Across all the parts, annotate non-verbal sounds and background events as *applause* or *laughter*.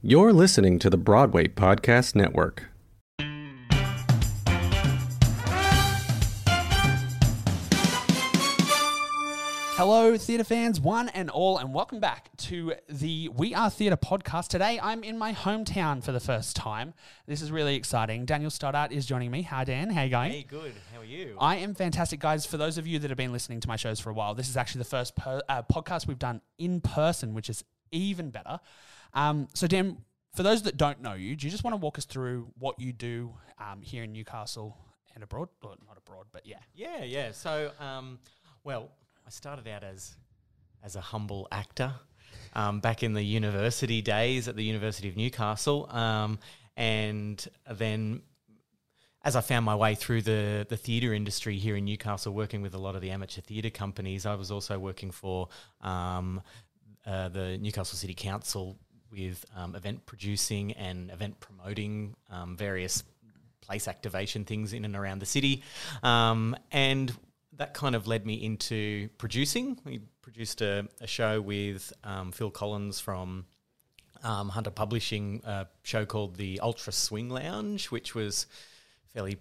You're listening to the Broadway Podcast Network. Hello, theatre fans, one and all, and welcome back to the We Are Theatre podcast. Today, I'm in my hometown for the first time. This is really exciting. Daniel Stoddart is joining me. Hi, Dan. How you going? Hey, good. How are you? I am fantastic, guys. For those of you that have been listening to my shows for a while, this is actually the first per, uh, podcast we've done in person, which is even better. Um, so, Dan, for those that don't know you, do you just want to walk us through what you do um, here in Newcastle and abroad? Or not abroad, but yeah. yeah, yeah. So, um, well, I started out as as a humble actor um, back in the university days at the University of Newcastle, um, and then as I found my way through the the theatre industry here in Newcastle, working with a lot of the amateur theatre companies, I was also working for um, uh, the Newcastle City Council with um, event producing and event promoting um, various place activation things in and around the city, um, and that kind of led me into producing. We produced a, a show with um, Phil Collins from um, Hunter Publishing, a show called the Ultra Swing Lounge, which was fairly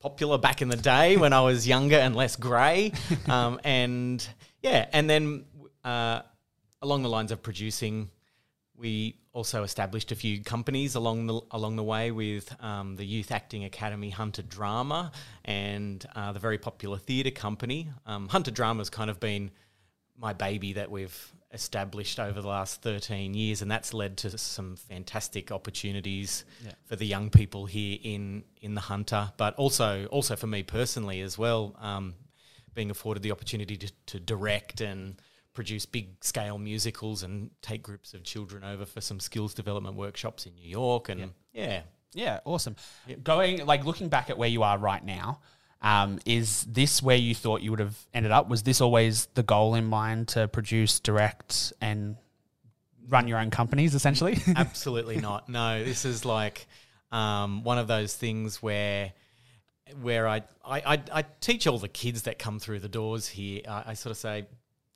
popular back in the day when I was younger and less grey. *laughs* Um, and yeah, and then uh, along the lines of producing, we also established a few companies along the along the way with um, the Youth Acting Academy Hunter Drama and uh, the very popular theatre company. Um, Hunter Drama has kind of been my baby that we've established over the last 13 years and that's led to some fantastic opportunities Yeah. for the young people here in in the Hunter but also also for me personally as well um, being afforded the opportunity to, to direct and produce big scale musicals and take groups of children over for some skills development workshops in New York and yeah, Yeah, awesome. Going like looking back at where you are right now, um, is this where you thought you would have ended up? Was this always the goal in mind to produce, direct, and run your own companies essentially? *laughs* absolutely not. No, this is like um, one of those things where where I, I, I, I teach all the kids that come through the doors here. I, I sort of say,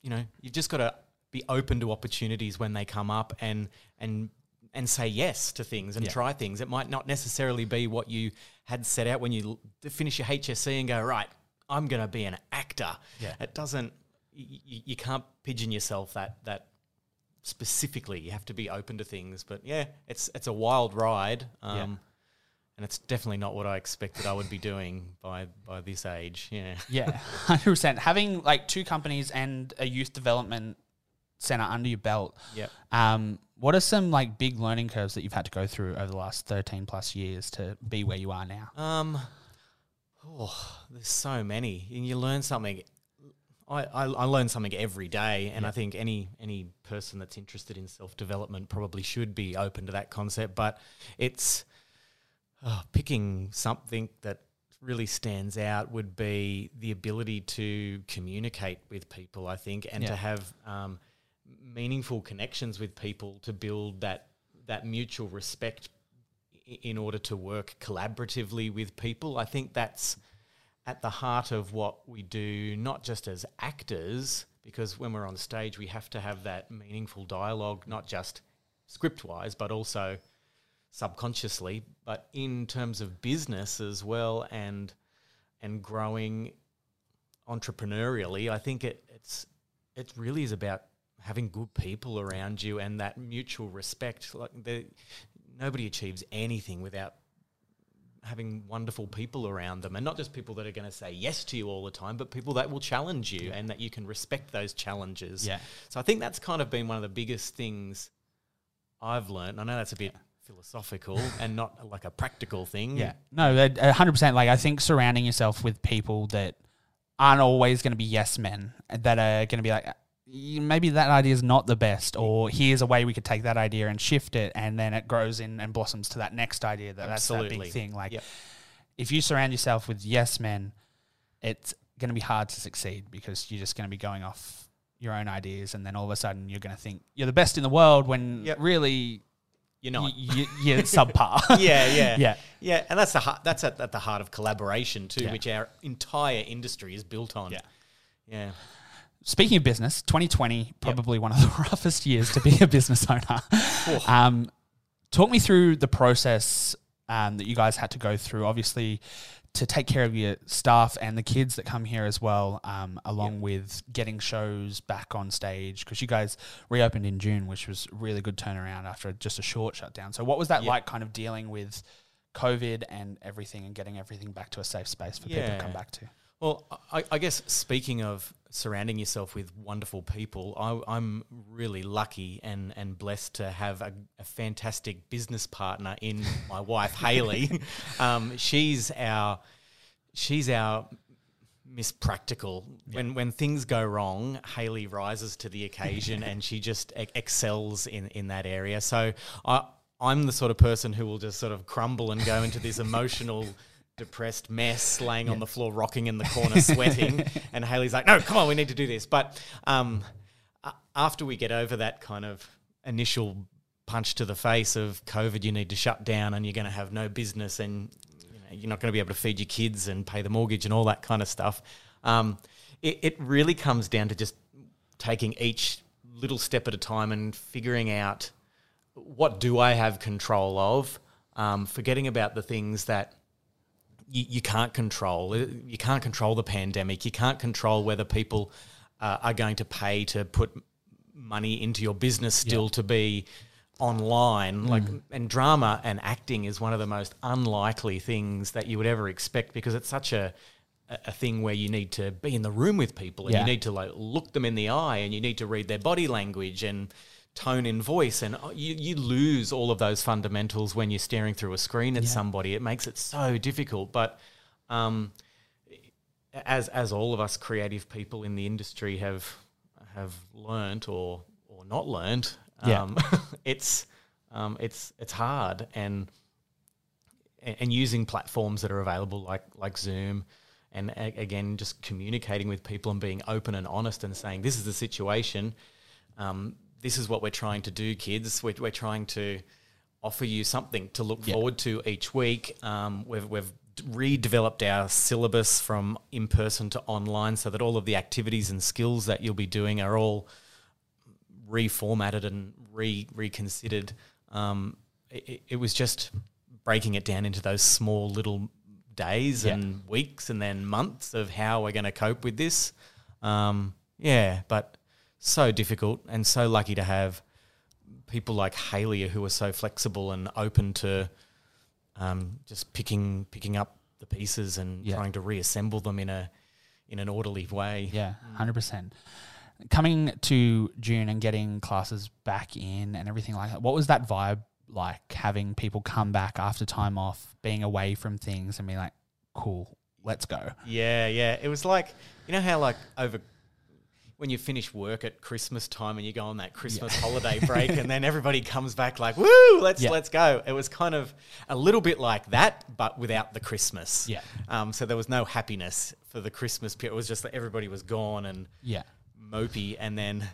you know, you've just got to be open to opportunities when they come up and and and say yes to things and Yeah. try things. It might not necessarily be what you had set out when you l- finish your HSC and go right. I'm going to be an actor. Yeah. It doesn't. You, you can't pigeon yourself that that specifically. You have to be open to things. But yeah, it's it's a wild ride. Um, Yeah. And it's definitely not what I expected I would be doing by by this age. Yeah. yeah, *laughs* hundred percent. Having like two companies and a youth development center under your belt. Yep. Um, what are some like big learning curves that you've had to go through over the last thirteen plus years to be where you are now? Um, oh, there's so many, and you learn something. I, I, I learn something every day, and I think any any person that's interested in self development probably should be open to that concept. But it's oh, picking something that really stands out would be the ability to communicate with people. I think, and Yeah. to have um, meaningful connections with people to build that that mutual respect in order to work collaboratively with people. I think that's at the heart of what we do, not just as actors, because when we're on stage, we have to have that meaningful dialogue, not just script wise, but also subconsciously, but in terms of business as well and and growing entrepreneurially, I think it, it's it really is about having good people around you and that mutual respect. Like the, nobody achieves anything without having wonderful people around them. And not just people that are going to say yes to you all the time but people that will challenge you and that you can respect those challenges. Yeah. so i think that's kind of been one of the biggest things i've learned. I know that's a bit philosophical and not like a practical thing Yeah, no, a hundred percent. Like I think surrounding yourself with people that aren't always going to be yes men, that are going to be like, maybe that idea is not the best, or here's a way we could take that idea and shift it, and then it grows in and blossoms to that next idea. That that's that big thing. Like Yep. if you surround yourself with yes men, it's going to be hard to succeed because you're just going to be going off your own ideas, and then all of a sudden you're going to think you're the best in the world when Yep. really you're not y- you're subpar. *laughs* yeah, yeah, *laughs* Yeah. yeah. And that's the heart, that's at, at the heart of collaboration too, Yeah. which our entire industry is built on. Yeah. yeah. Speaking of business, 2020 probably one of the *laughs* roughest years to be a business owner. um, talk me through the process um, that you guys had to go through. Obviously, to take care of your staff and the kids that come here as well, um, along with getting shows back on stage because you guys reopened in June, which was really good turnaround after just a short shutdown. So, what was that Yeah. like, kind of dealing with COVID and everything, and getting everything back to a safe space for people to come back to? Well, I, I guess speaking of surrounding yourself with wonderful people, I, I'm really lucky and, and blessed to have a, a fantastic business partner in my wife Haley. *laughs* Um, she's our she's our Miss Practical. When when things go wrong, Haley rises to the occasion *laughs* and she just e- excels in in that area. So I I'm the sort of person who will just sort of crumble and go into this emotional. *laughs* Depressed mess, laying on the floor, rocking in the corner, sweating, *laughs* and Haley's like, "No, come on, we need to do this." But um, after we get over that kind of initial punch to the face of COVID, you need to shut down, and you're going to have no business, and you know, you're not going to be able to feed your kids and pay the mortgage and all that kind of stuff. Um, it, it really comes down to just taking each little step at a time and figuring out what do I have control of, um, forgetting about the things that you, you can't control. Uh, You can't control the pandemic. You can't control whether people uh, are going to pay to put money into your business still to be online. Like, and drama and acting is one of the most unlikely things that you would ever expect because it's such a a a thing where you need to be in the room with people and Yeah. you need to like look them in the eye and you need to read their body language and tone in voice and uh, you, you lose all of those fundamentals when you're staring through a screen at somebody it makes it so difficult but um, as as all of us creative people in the industry have have learnt or or not learnt Yeah. um, *laughs* it's um, it's it's hard and and and using platforms that are available like like Zoom and a- again just communicating with people and being open and honest and saying this is the situation um, this is what we're trying to do kids we're, we're trying to offer you something to look Yeah. forward to each week um, we've, we've redeveloped our syllabus from in person to online so that all of the activities and skills that you'll be doing are all reformatted and re reconsidered. Um, it, it was just breaking it down into those small little days Yeah. and weeks and then months of how we're going to cope with this. Um, yeah, but so difficult and so lucky to have people like Haley who are so flexible and open to um, just picking picking up the pieces and Yeah. trying to reassemble them in a in an orderly way. Yeah, hundred percent. Coming to June and getting classes back in and everything like that. What was that vibe like? Having people come back after time off, being away from things, and being like, "Cool, let's go." Yeah, yeah. It was like you know how like over when you finish work at Christmas time and you go on that Christmas holiday break and then *laughs* everybody comes back like, "Woo, let's Yeah. let's go." It was kind of a little bit like that, but without the Christmas. Yeah. Um. So there was no happiness for the Christmas period. It was just that everybody was gone and Yeah, mopey, and then,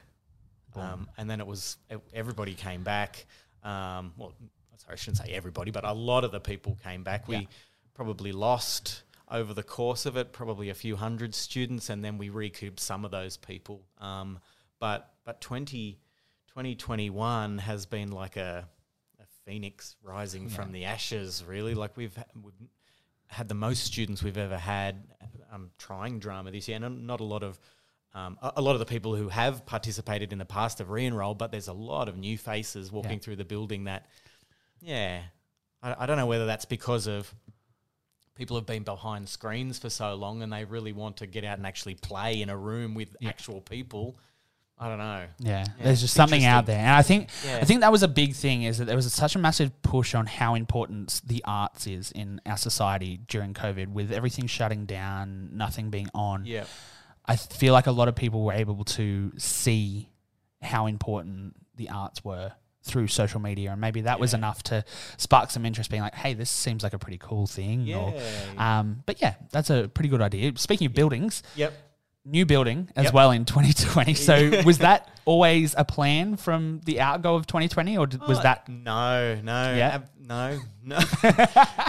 um, and then it was everybody came back. Um, well, sorry, I shouldn't say everybody, but a lot of the people came back. We Yeah. probably lost over the course of it, probably a few hundred students, and then we recouped some of those people. Um, but but 20, 2021 has been like a, a phoenix rising from the ashes. Really, like we've we've had the most students we've ever had um, trying drama this year, and not a lot of um, a, a lot of the people who have participated in the past have re-enrolled, but there's a lot of new faces walking Yeah. through the building that, yeah, I, I don't know whether that's because of people have been behind screens for so long and they really want to get out and actually play in a room with actual people. I don't know. yeah. Yeah, There's just something out there, and I think Yeah. I think that was a big thing. Is that there was such a massive push on how important the arts is in our society during COVID, with everything shutting down, nothing being on. Yeah. I feel like a lot of people were able to see how important the arts were through social media, and maybe that was enough to spark some interest, being like, "Hey, this seems like a pretty cool thing." Or, um, but yeah, that's a pretty good idea. Speaking of buildings, Yep. new building as Yep. well in 2020. So *laughs* was that always a plan from the outgo of 2020, or did, was Oh, that? no, no, Yeah? ab- no, no? *laughs*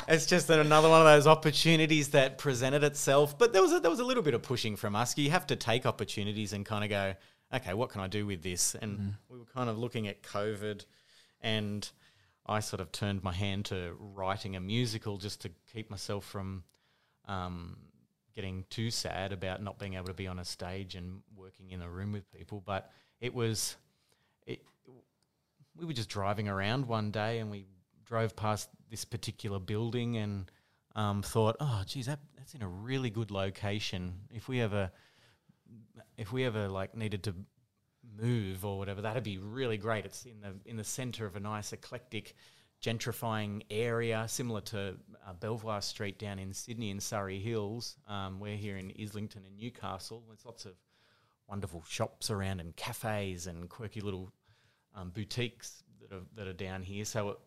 it's just that another one of those opportunities that presented itself. But there was a, there was a little bit of pushing from us. You have to take opportunities and kind of go, okay, what can I do with this? And Mm-hmm. we were kind of looking at COVID, and I sort of turned my hand to writing a musical just to keep myself from um, getting too sad about not being able to be on a stage and working in a room with people. But it was, it, we were just driving around one day and we drove past this particular building and um, thought, oh, geez, that, that's in a really good location. If we ever, if we ever like needed to move or whatever, that'd be really great. It's in the in the centre of a nice eclectic gentrifying area, similar to uh, Belvoir Street down in Sydney in Surry Hills. Um, we're here in Islington and Newcastle. There's lots of wonderful shops around and cafes and quirky little um, boutiques that are that are down here. So it,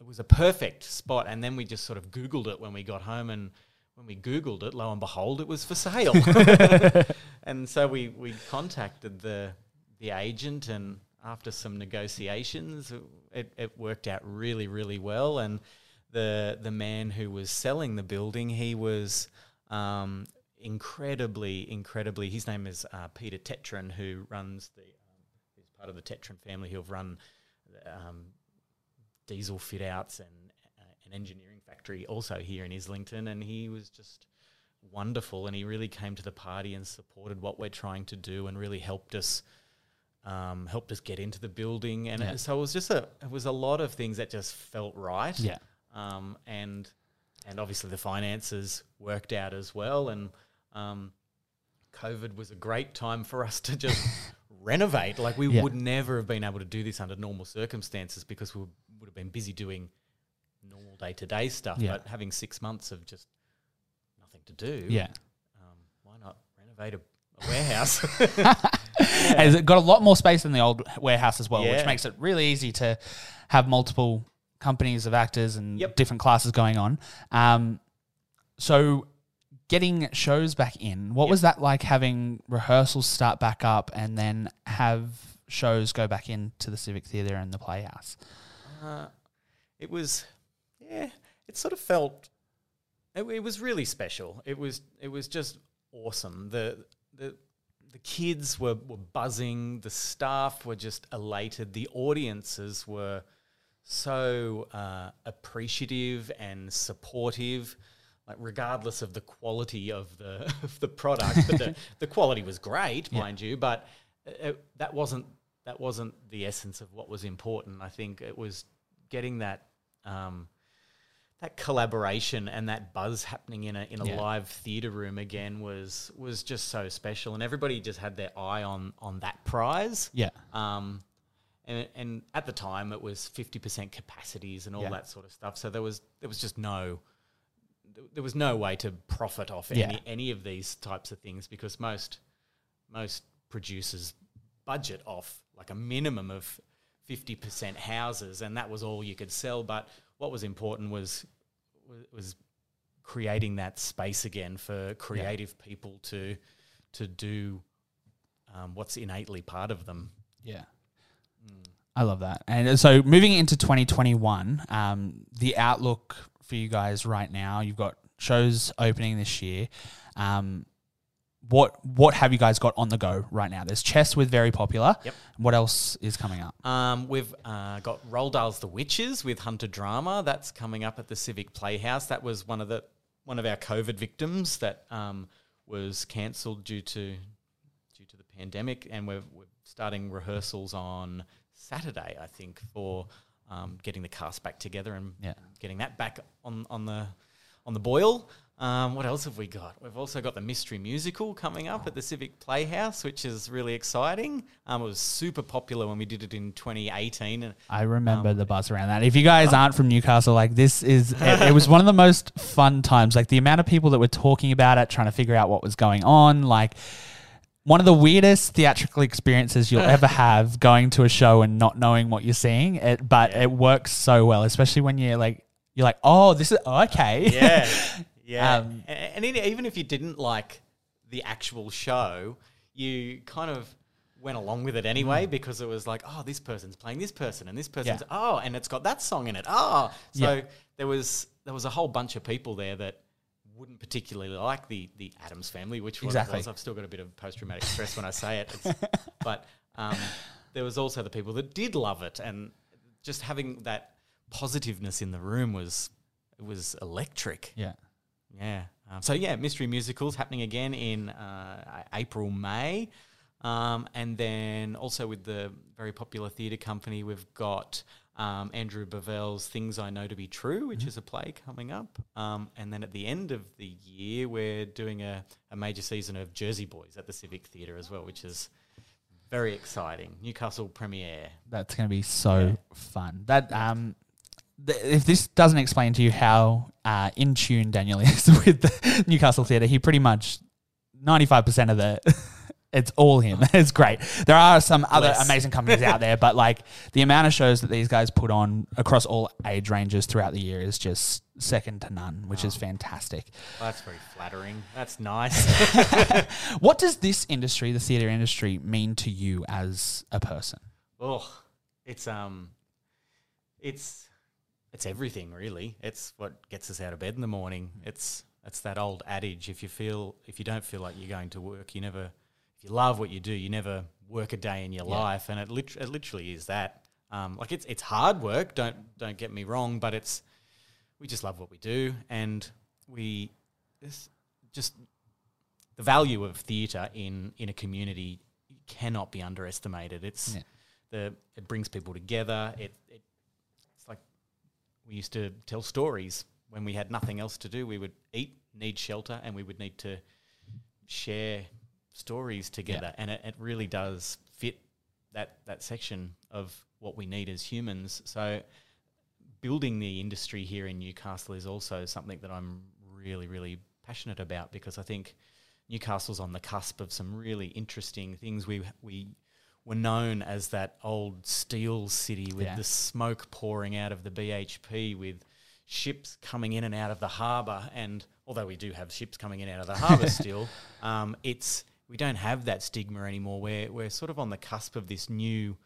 it was a perfect spot. And then we just sort of Googled it when we got home and. When we Googled it, lo and behold, it was for sale. *laughs* *laughs* and so we, we contacted the the agent, and after some negotiations, it, it worked out really, really well. And the the man who was selling the building, he was um, incredibly, incredibly. His name is uh, Peter Tetron, who runs the. Um, he's part of the Tetron family who've run um, diesel fit outs and uh, an engineering factory also here in Islington, and he was just wonderful. And he really came to the party and supported what we're trying to do, and really helped us. Um, helped us get into the building, and Yeah. it, so it was just a it was a lot of things that just felt right Yeah. um, and and obviously the finances worked out as well. And um, COVID was a great time for us to just *laughs* renovate. Like we Yeah. would never have been able to do this under normal circumstances because we would have been busy doing day to day stuff. Yeah. But having six months of just nothing to do, Yeah. um, why not renovate a, a *laughs* warehouse? *laughs* And it's got a lot more space than the old warehouse as well, which makes it really easy to have multiple companies of actors and Yep. different classes going on. Um, so, getting shows back in, what Yep. was that like having rehearsals start back up and then have shows go back into the Civic Theatre and the Playhouse? Uh, it was, yeah. It sort of felt. It, it was really special. It was. It was just awesome. The the the kids were, were buzzing. The staff were just elated. The audiences were so uh, appreciative and supportive. Like regardless of the quality of the *laughs* of the product, but the, *laughs* the quality was great, Yeah. mind you. But it, that wasn't that wasn't the essence of what was important. I think it was getting that um, that collaboration and that buzz happening in a in a Yeah. live theater room again was was just so special, and everybody just had their eye on on that prize. Yeah. Um, and, and at the time it was fifty percent capacities and all Yeah. that sort of stuff. So there was there was just no there was no way to profit off Yeah. any any of these types of things because most most producers budget off like a minimum of fifty percent houses, and that was all you could sell. But what was important was was, creating that space again for creative people to to do um, what's innately part of them. Yeah. I love that. And so moving into 2021, um, the outlook for you guys right now, you've got shows opening this year. Um, what what have you guys got on the go right now? There's chess with very popular. Yep. What else is coming up? Um, we've uh, got Roald Dahl's The Witches with Hunter Drama. That's coming up at the Civic Playhouse. That was one of the one of our COVID victims that um, was cancelled due to due to the pandemic, and we're, we're starting rehearsals on Saturday, I think, for um, getting the cast back together and Yeah. getting that back on on the on the boil. Um, what else have we got? We've also got the mystery musical coming up at the Civic Playhouse, which is really exciting. Um, it was super popular when we did it in 2018. And I remember Um, the buzz around that. If you guys aren't from Newcastle, like this is, *laughs* it, it was one of the most fun times. Like the amount of people that were talking about it, trying to figure out what was going on. Like one of the weirdest theatrical experiences you'll *laughs* ever have going to a show and not knowing what you're seeing. It, but Yeah. it works so well, especially when you're like, you're like, oh, this is okay. yeah, *laughs* yeah. Um, and, in- even if you didn't like the actual show, you kind of went along with it anyway because it was like, oh, this person's playing this person, and this person's Mm. Yeah. oh, and it's got that song in it. Oh, so Yeah. there was there was a whole bunch of people there that wouldn't particularly like the the Addams family, which was, Exactly. was I've still got a bit of post traumatic stress when I say it, *laughs* but um, there was also the people that did love it, and just having that positiveness in the room was it was electric. Yeah. Yeah. Um, so yeah, mystery musicals happening again in uh, April, May, um, and then also with the very popular theatre company, we've got um, Andrew Bovell's "Things I Know to Be True," which Mm-hmm. is a play coming up, um, and then at the end of the year, we're doing a, a major season of Jersey Boys at the Civic Theatre as well, which is very exciting. Newcastle premiere. That's going to be so Yeah. fun. That um, if this doesn't explain to you how uh, in tune Daniel *laughs* is with the Newcastle Theatre, he pretty much ninety five percent of the. *laughs* It's all him. *laughs* It's great. There are some other Bless. amazing companies out there, but like the amount of shows that these guys put on across all age ranges throughout the year is just second to none, which is fantastic. Well, that's very flattering. That's nice. What does this industry, the theatre industry, mean to you as a person? Oh, it's um, it's it's everything really. It's what gets us out of bed in the morning. It's it's that old adage: if you feel if you don't feel like you're going to work, you never. If you love what you do, you never work a day in your Yeah. life, and it, lit- it literally is that. Um, like it's it's hard work. Don't don't get me wrong, but it's we just love what we do, and we just the value of theatre in in a community cannot be underestimated. It's Yeah. the it brings people together. It, it we used to tell stories when we had nothing else to do. We would eat, need shelter, and we would need to share stories together. And it, it really does fit that that section of what we need as humans. So building the industry here in Newcastle is also something that I'm really, really passionate about because I think Newcastle's on the cusp of some really interesting things. We we were known as that old steel city with Yeah. the smoke pouring out of the BHP, with ships coming in and out of the harbour. And although we do have ships coming in and out of the harbour *laughs* still, um, it's we don't have that stigma anymore. We're we're sort of on the cusp of this new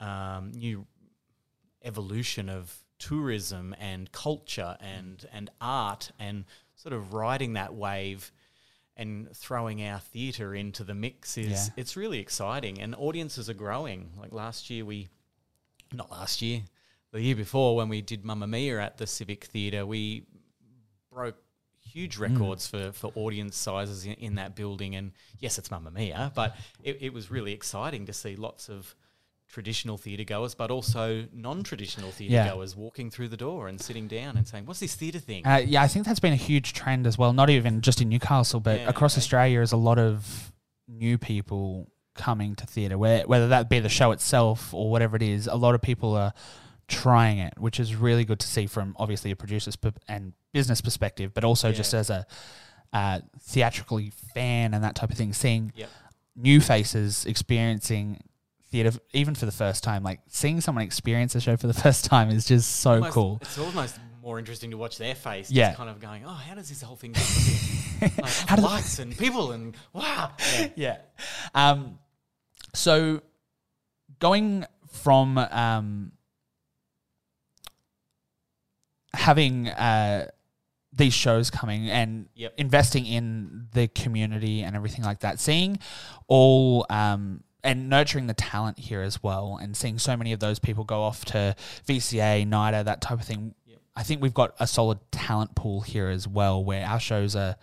um, new evolution of tourism and culture and and art and sort of riding that wave and throwing our theatre into the mix is Yeah. it's really exciting and audiences are growing. Like last year we not last year, the year before when we did Mamma Mia at the Civic Theatre, we broke huge mm. records for, for audience sizes in, in that building. And yes, it's Mamma Mia, but it, it was really exciting to see lots of traditional theatre goers, but also non-traditional theatre Yeah. goers walking through the door and sitting down and saying, "What's this theatre thing?" Uh, yeah, I think that's been a huge trend as well. Not even just in Newcastle, but Yeah, across okay. Australia, is a lot of new people coming to theatre. Where whether that be the show itself or whatever it is, a lot of people are trying it, which is really good to see from obviously a producer's pe- and business perspective, but also just as a uh, theatrically fan and that type of thing. Seeing Yep. new faces experiencing theatre even for the first time, like seeing someone experience a show for the *laughs* first time is just so Almost- cool. It's almost more interesting to watch their face. Yeah. Just kind of going, "Oh, how does this whole thing come together?" *laughs* like, oh, How lights and people and wow. Yeah. *laughs* yeah. Um, so going from um, having uh, these shows coming and Yep. investing in the community and everything like that, seeing all um, and nurturing the talent here as well, and seeing so many of those people go off to VCA, NIDA, that type of thing. Yep. I think we've got a solid talent pool here as well, where our shows are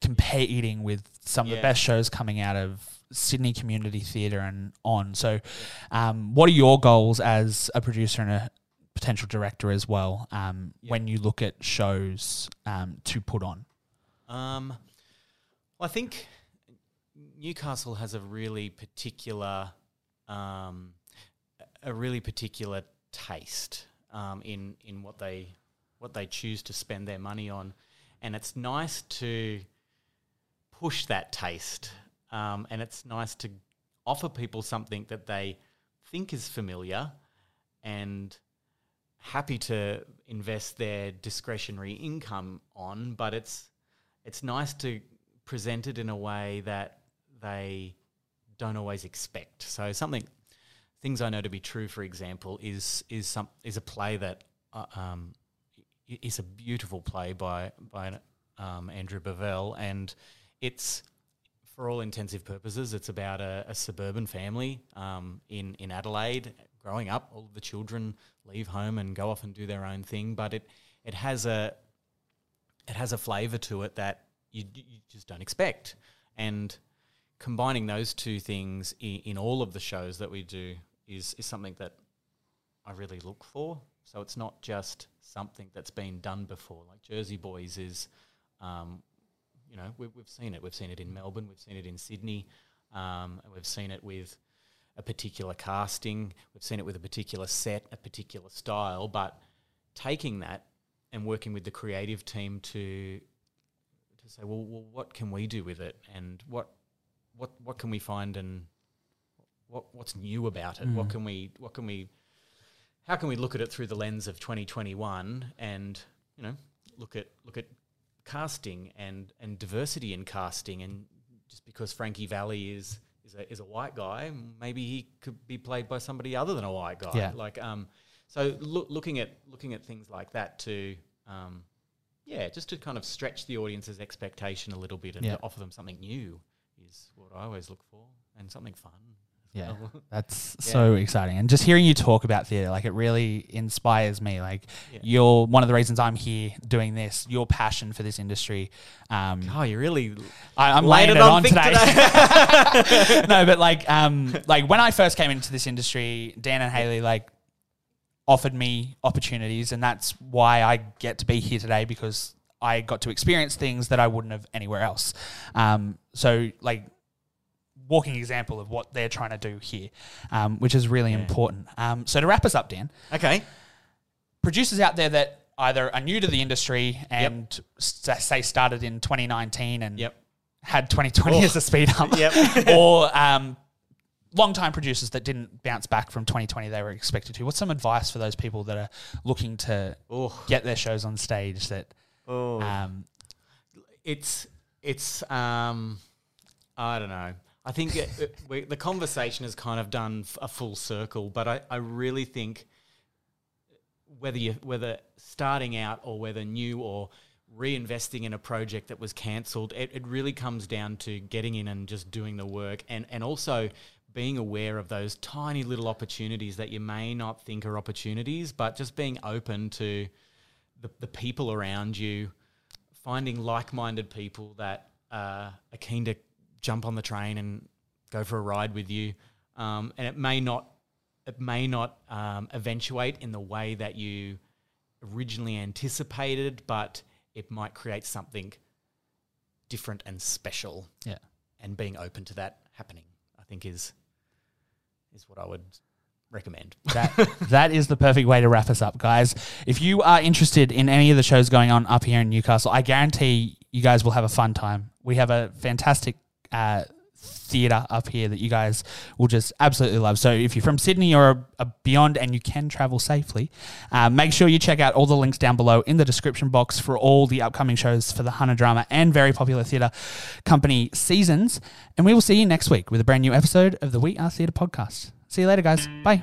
competing with some of the best shows coming out of Sydney Community Theatre and on. So, um, what are your goals as a producer and a potential director as well um, Yeah. when you look at shows um, to put on? Um, well, I think Newcastle has a really particular, um, a really particular taste um, in in what they what they choose to spend their money on, and it's nice to push that taste, um, and it's nice to offer people something that they think is familiar, and happy to invest their discretionary income on, but it's it's nice to present it in a way that they don't always expect. So something things I know to be true, for example, is is some is a play that uh, um, is a beautiful play by by um, Andrew Bovell, and it's for all intensive purposes, it's about a, a suburban family um, in in Adelaide growing up, all the children leave home and go off and do their own thing, but it it has a it has a flavour to it that you, you just don't expect, and combining those two things in, in all of the shows that we do is is something that I really look for. So it's not just something that's been done before. Like Jersey Boys is, um, you know, we, we've seen it. We've seen it in Melbourne. We've seen it in Sydney. Um, we've seen it with a particular casting. We've seen it with a particular set, a particular style. But taking that and working with the creative team to to say, well, well what can we do with it, and what what what can we find, and what what's new about it? What can we what can we how can we look at it through the lens of 2021 and you know look at look at casting and and diversity in casting and just because Frankie Valli is is a, is a white guy maybe he could be played by somebody other than a white guy Yeah. like um so look, looking at looking at things like that to um yeah just to kind of stretch the audience's expectation a little bit and Yeah. offer them something new is what I always look for and something fun Yeah, well. *laughs* that's so exciting. And just hearing you talk about theatre, like it really inspires me. Like Yeah. you're one of the reasons I'm here doing this. Your passion for this industry. Um, oh you really I, I'm laid laying it on thick today. *laughs* no, but like, um, like when I first came into this industry, Dan and Haley like offered me opportunities, and that's why I get to be here today because I got to experience things that I wouldn't have anywhere else. Um, so like. Walking example of what they're trying to do here, um, which is really Yeah. important. Um, so to wrap us up, Dan, okay producers out there that either are new to the industry and s- say started in 2019 and Yep. had 2020 Oh. as a speed hump, Yep. *laughs* or *laughs* um, long-time producers that didn't bounce back from 2020 they were expected to. What's some advice for those people that are looking to Oh, get their shows on stage? That oh. um, it's it's um, I don't know. I think it, it, *laughs* we, the conversation has kind of done f- a full circle, but I, I really think whether you whether starting out or whether new or reinvesting in a project that was cancelled, it, it really comes down to getting in and just doing the work and, and also being aware of those tiny little opportunities that you may not think are opportunities, but just being open to the, the people around you, finding like minded people that uh, are keen to jump on the train and go for a ride with you. Um, and it may not it may not um, eventuate in the way that you originally anticipated, but it might create something different and special. yeah. And being open to that happening, I think, is is what I would recommend. that *laughs* that is the perfect way to wrap us up, guys. If you are interested in any of the shows going on up here in Newcastle, I guarantee you guys will have a fun time. We have a fantastic uh, theatre up here that you guys will just absolutely love. So if you're from Sydney or uh, beyond and you can travel safely, uh, make sure you check out all the links down below in the description box for all the upcoming shows for the Hunter Drama and very popular theatre company seasons. And we will see you next week with a brand new episode of the We Are Theatre podcast. See you later, guys. Bye.